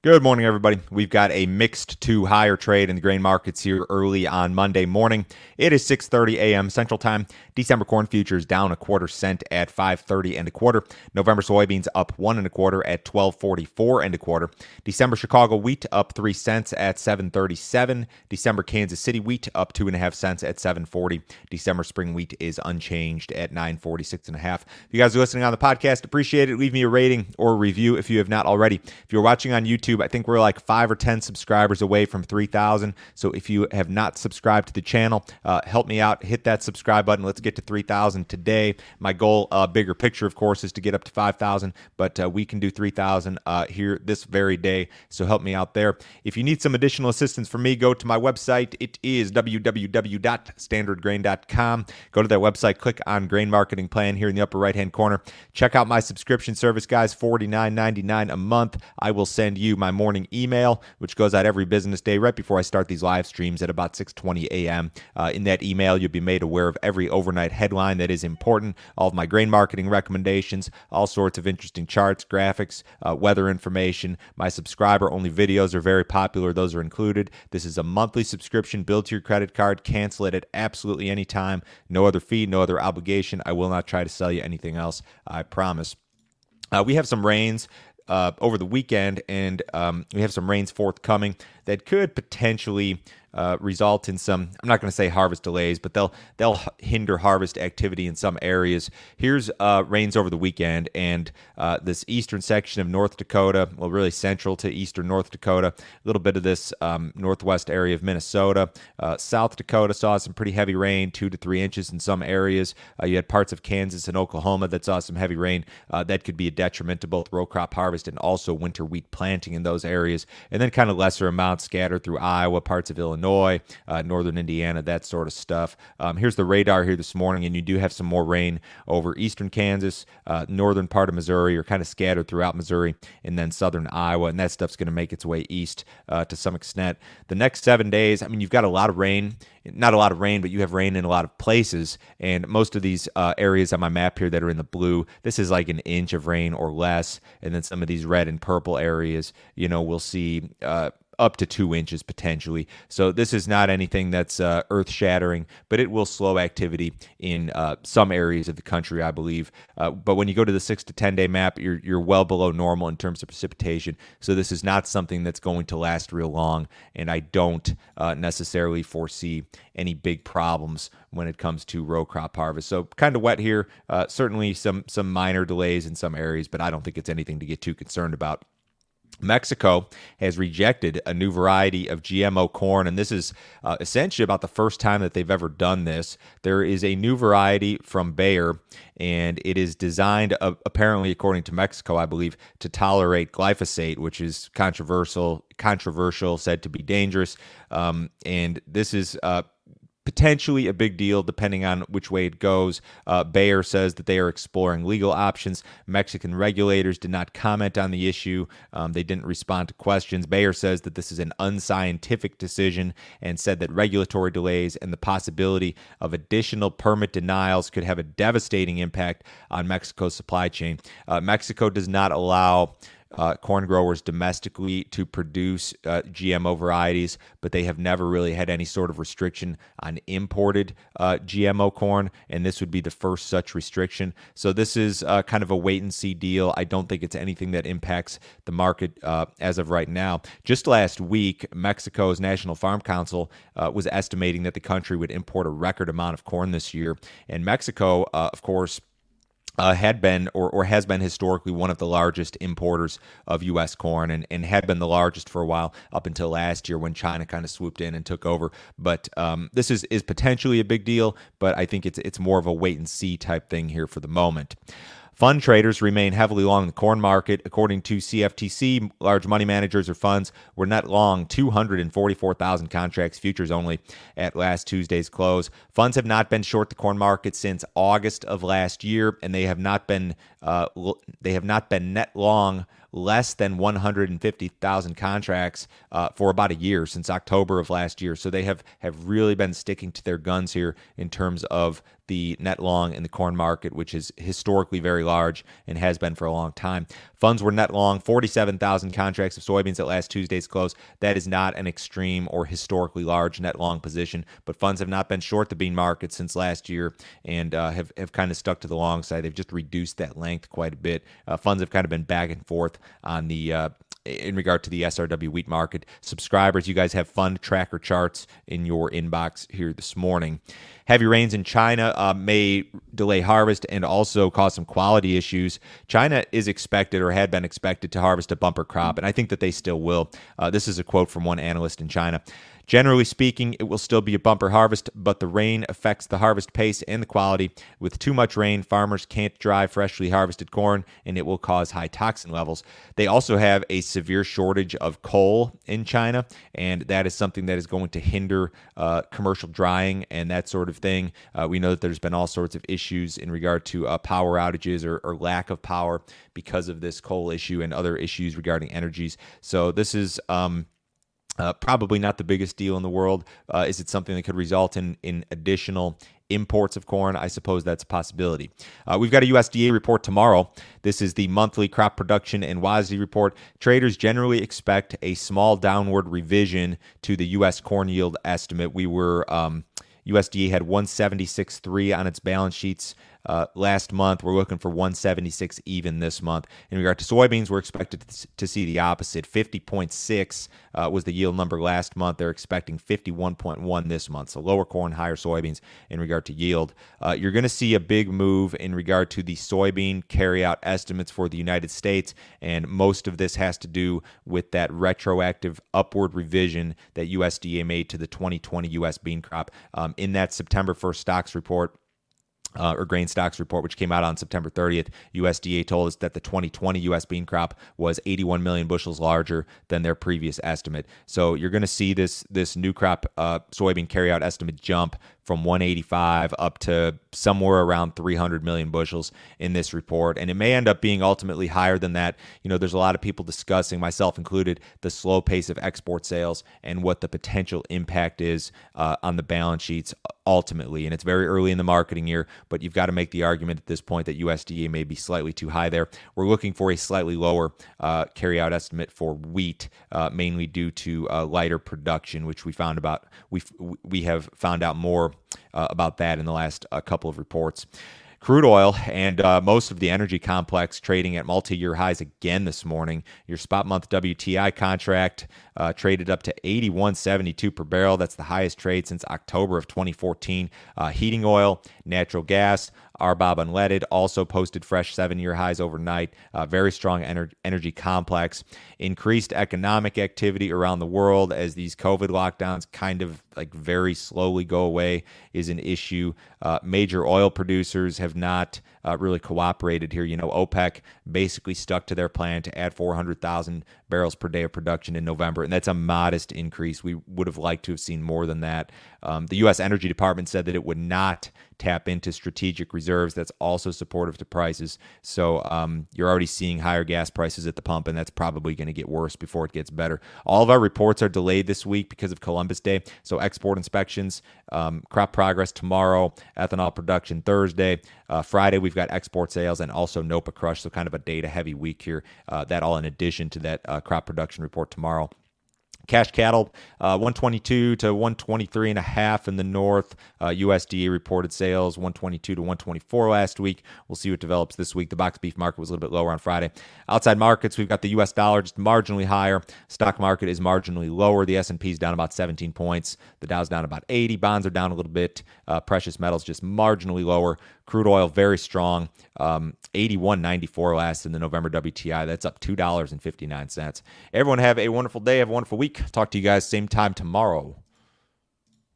Good morning, everybody. We've got a mixed to higher trade in the grain markets here early on Monday morning. It is 6:30 a.m. Central Time. December corn futures down a quarter cent at 5:30 and a quarter. November soybeans up one and a quarter at 12:44 and a quarter. December Chicago wheat up three cents at 7:37. December Kansas City wheat up two and a half cents at 7:40. December spring wheat is unchanged at 9:46 and a half. If you guys are listening on the podcast, appreciate it. Leave me a rating or a review if you have not already. If you're watching on YouTube YouTube. I think we're like five or 10 subscribers away from 3,000. So if you have not subscribed to the channel, uh, help me out. Hit that subscribe button. Let's get to 3,000 today. My goal, uh, bigger picture, of course, is to get up to 5,000, but uh, we can do 3,000 uh, here this very day. So help me out there. If you need some additional assistance from me, go to my website. It is www.standardgrain.com. Go to that website, click on Grain Marketing Plan here in the upper right hand corner. Check out my subscription service, guys, $49.99 a month. I will send you my morning email, which goes out every business day right before I start these live streams at about 6:20 a.m. Uh, in that email, you'll be made aware of every overnight headline that is important, all of my grain marketing recommendations, all sorts of interesting charts, graphics, uh, weather information. My subscriber-only videos are very popular; those are included. This is a monthly subscription billed to your credit card. Cancel it at absolutely any time. No other fee, no other obligation. I will not try to sell you anything else. I promise. Uh, we have some rains uh, over the weekend, and um, we have some rains forthcoming that could potentially uh, result in some. I'm not going to say harvest delays, but they'll they'll hinder harvest activity in some areas. Here's uh, rains over the weekend, and uh, this eastern section of North Dakota, well, really central to eastern North Dakota, a little bit of this um, northwest area of Minnesota, uh, South Dakota saw some pretty heavy rain, two to three inches in some areas. Uh, you had parts of Kansas and Oklahoma that saw some heavy rain. That could be a detriment to both row crop harvest and also winter wheat planting in those areas, and then kind of lesser amounts scattered through Iowa, parts of Illinois. Illinois, uh, northern Indiana, that sort of stuff. Um, here's the radar here this morning, and you do have some more rain over eastern Kansas, uh, northern part of Missouri, or kind of scattered throughout Missouri, and then southern Iowa, and that stuff's going to make its way east uh, to some extent. The next seven days, I mean, you've got a lot of rain, not a lot of rain, but you have rain in a lot of places, and most of these uh, areas on my map here that are in the blue, this is like an inch of rain or less, and then some of these red and purple areas, you know, we'll see uh, up to two inches potentially. So this is not anything that's uh, earth shattering, but it will slow activity in uh, some areas of the country, I believe. Uh, but when you go to the six to 10 day map, you're, you're well below normal in terms of precipitation. So this is not something that's going to last real long. And I don't uh, necessarily foresee any big problems when it comes to row crop harvest. So kind of wet here. Uh, certainly some some minor delays in some areas, but I don't think it's anything to get too concerned about. Mexico has rejected a new variety of GMO corn, and this is uh, essentially about the first time that they've ever done this. There is a new variety from Bayer, and it is designed, uh, apparently, according to Mexico, I believe, to tolerate glyphosate, which is controversial. Controversial, said to be dangerous, um, and this is uh, potentially a big deal depending on which way it goes. Uh, Bayer says that they are exploring legal options. Mexican regulators did not comment on the issue, um, they didn't respond to questions. Bayer says that this is an unscientific decision and said that regulatory delays and the possibility of additional permit denials could have a devastating impact on Mexico's supply chain. Uh, Mexico does not allow uh, corn growers domestically to produce uh, GMO varieties, but they have never really had any sort of restriction on imported uh, GMO corn, and this would be the first such restriction. So this is uh, kind of a wait and see deal. I don't think it's anything that impacts the market uh, as of right now. Just last week, Mexico's National Farm Council uh, was estimating that the country would import a record amount of corn this year, and Mexico, of course uh, had been or, or has been historically one of the largest importers of U.S. corn and, and had been the largest for a while up until last year when China kind of swooped in and took over. But um, this is, is potentially a big deal, but I think it's, it's more of a wait and see type thing here for the moment. Fund traders remain heavily long the corn market. According to CFTC, large money managers or funds were net long 244,000 contracts, futures only, at last Tuesday's close. Funds have not been short the corn market since August of last year, and they have not been uh, they have not been net long less than 150,000 contracts uh, for about a year since October of last year. So they have have really been sticking to their guns here in terms of the net long in the corn market, which is historically very large and has been for a long time. Funds were net long 47,000 contracts of soybeans at last Tuesday's close. That is not an extreme or historically large net long position, but funds have not been short the bean market since last year and uh, have, have kind of stuck to the long side. They've just reduced that length quite a bit. Uh, funds have kind of been back and forth on the uh, in regard to the SRW wheat market. Subscribers, you guys have fund tracker charts in your inbox here this morning. Heavy rains in China uh, may delay harvest and also cause some quality issues. China is expected or had been expected to harvest a bumper crop, and I think that they still will. Uh, this is a quote from one analyst in China. Generally speaking, it will still be a bumper harvest, but the rain affects the harvest pace and the quality. With too much rain, farmers can't dry freshly harvested corn, and it will cause high toxin levels. They also have a severe shortage of coal in China, and that is something that is going to hinder uh, commercial drying and that sort of thing. Uh, we know that there's been all sorts of issues in regard to uh, power outages or, or lack of power because of this coal issue and other issues regarding energies. So this is. Um, uh, probably not the biggest deal in the world. Uh, is it something that could result in in additional imports of corn? I suppose that's a possibility. Uh, we've got a USDA report tomorrow. This is the monthly crop production and WASDE report. Traders generally expect a small downward revision to the U.S. corn yield estimate. We were um, USDA had 176.3 on its balance sheets uh, last month. We're looking for 176 even this month. In regard to soybeans, we're expected to see the opposite. 50.6 uh, was the yield number last month. They're expecting 51.1 this month. So lower corn, higher soybeans in regard to yield. Uh, you're going to see a big move in regard to the soybean carryout estimates for the United States, and most of this has to do with that retroactive upward revision that USDA made to the 2020 U.S. bean crop. Um, in that September 1st stocks report, uh, or grain stocks report, which came out on September 30th, USDA told us that the 2020 U.S. bean crop was 81 million bushels larger than their previous estimate. So you're going to see this this new crop uh, soybean carryout estimate jump from 185 up to somewhere around 300 million bushels in this report. And it may end up being ultimately higher than that. You know, there's a lot of people discussing, myself included, the slow pace of export sales and what the potential impact is uh, on the balance sheets ultimately. And it's very early in the marketing year, but you've got to make the argument at this point that USDA may be slightly too high there. We're looking for a slightly lower uh, carryout estimate for wheat, uh, mainly due to uh, lighter production, which we found about we we have found out more about that in the last uh, couple of reports. Crude oil and uh, most of the energy complex trading at multi year highs again this morning. Your spot month WTI contract uh, traded up to 81.72 per barrel. That's the highest trade since October of 2014. Uh, heating oil, natural gas, RBOB unleaded also posted fresh seven year highs overnight. Uh, very strong ener- energy complex. Increased economic activity around the world as these COVID lockdowns kind of like very slowly go away is an issue. Uh, major oil producers have not uh, really cooperated here. You know, OPEC basically stuck to their plan to add 400,000 barrels per day of production in November, and that's a modest increase. We would have liked to have seen more than that. Um, the U.S. Energy Department said that it would not tap into strategic reserves. That's also supportive to prices. So um, you're already seeing higher gas prices at the pump, and that's probably going to get worse before it gets better. All of our reports are delayed this week because of Columbus Day. So export inspections, um, crop progress tomorrow, ethanol production Thursday. Uh, Friday, we've got export sales and also NOPA crush. So kind of a data heavy week here. Uh, that all in addition to that uh, crop production report tomorrow. Cash cattle, uh, 122 to 123 and a half in the north. Uh, USDA reported sales 122 to 124 last week. We'll see what develops this week. The box beef market was a little bit lower on Friday. Outside markets, we've got the U.S. dollar just marginally higher. Stock market is marginally lower. The S&P is down about 17 points. The Dow's down about 80. Bonds are down a little bit. Uh, precious metals just marginally lower. Crude oil very strong, um, 81.94 last in the November WTI. That's up two dollars and fifty nine cents. Everyone have a wonderful day. Have a wonderful week. Talk to you guys same time tomorrow.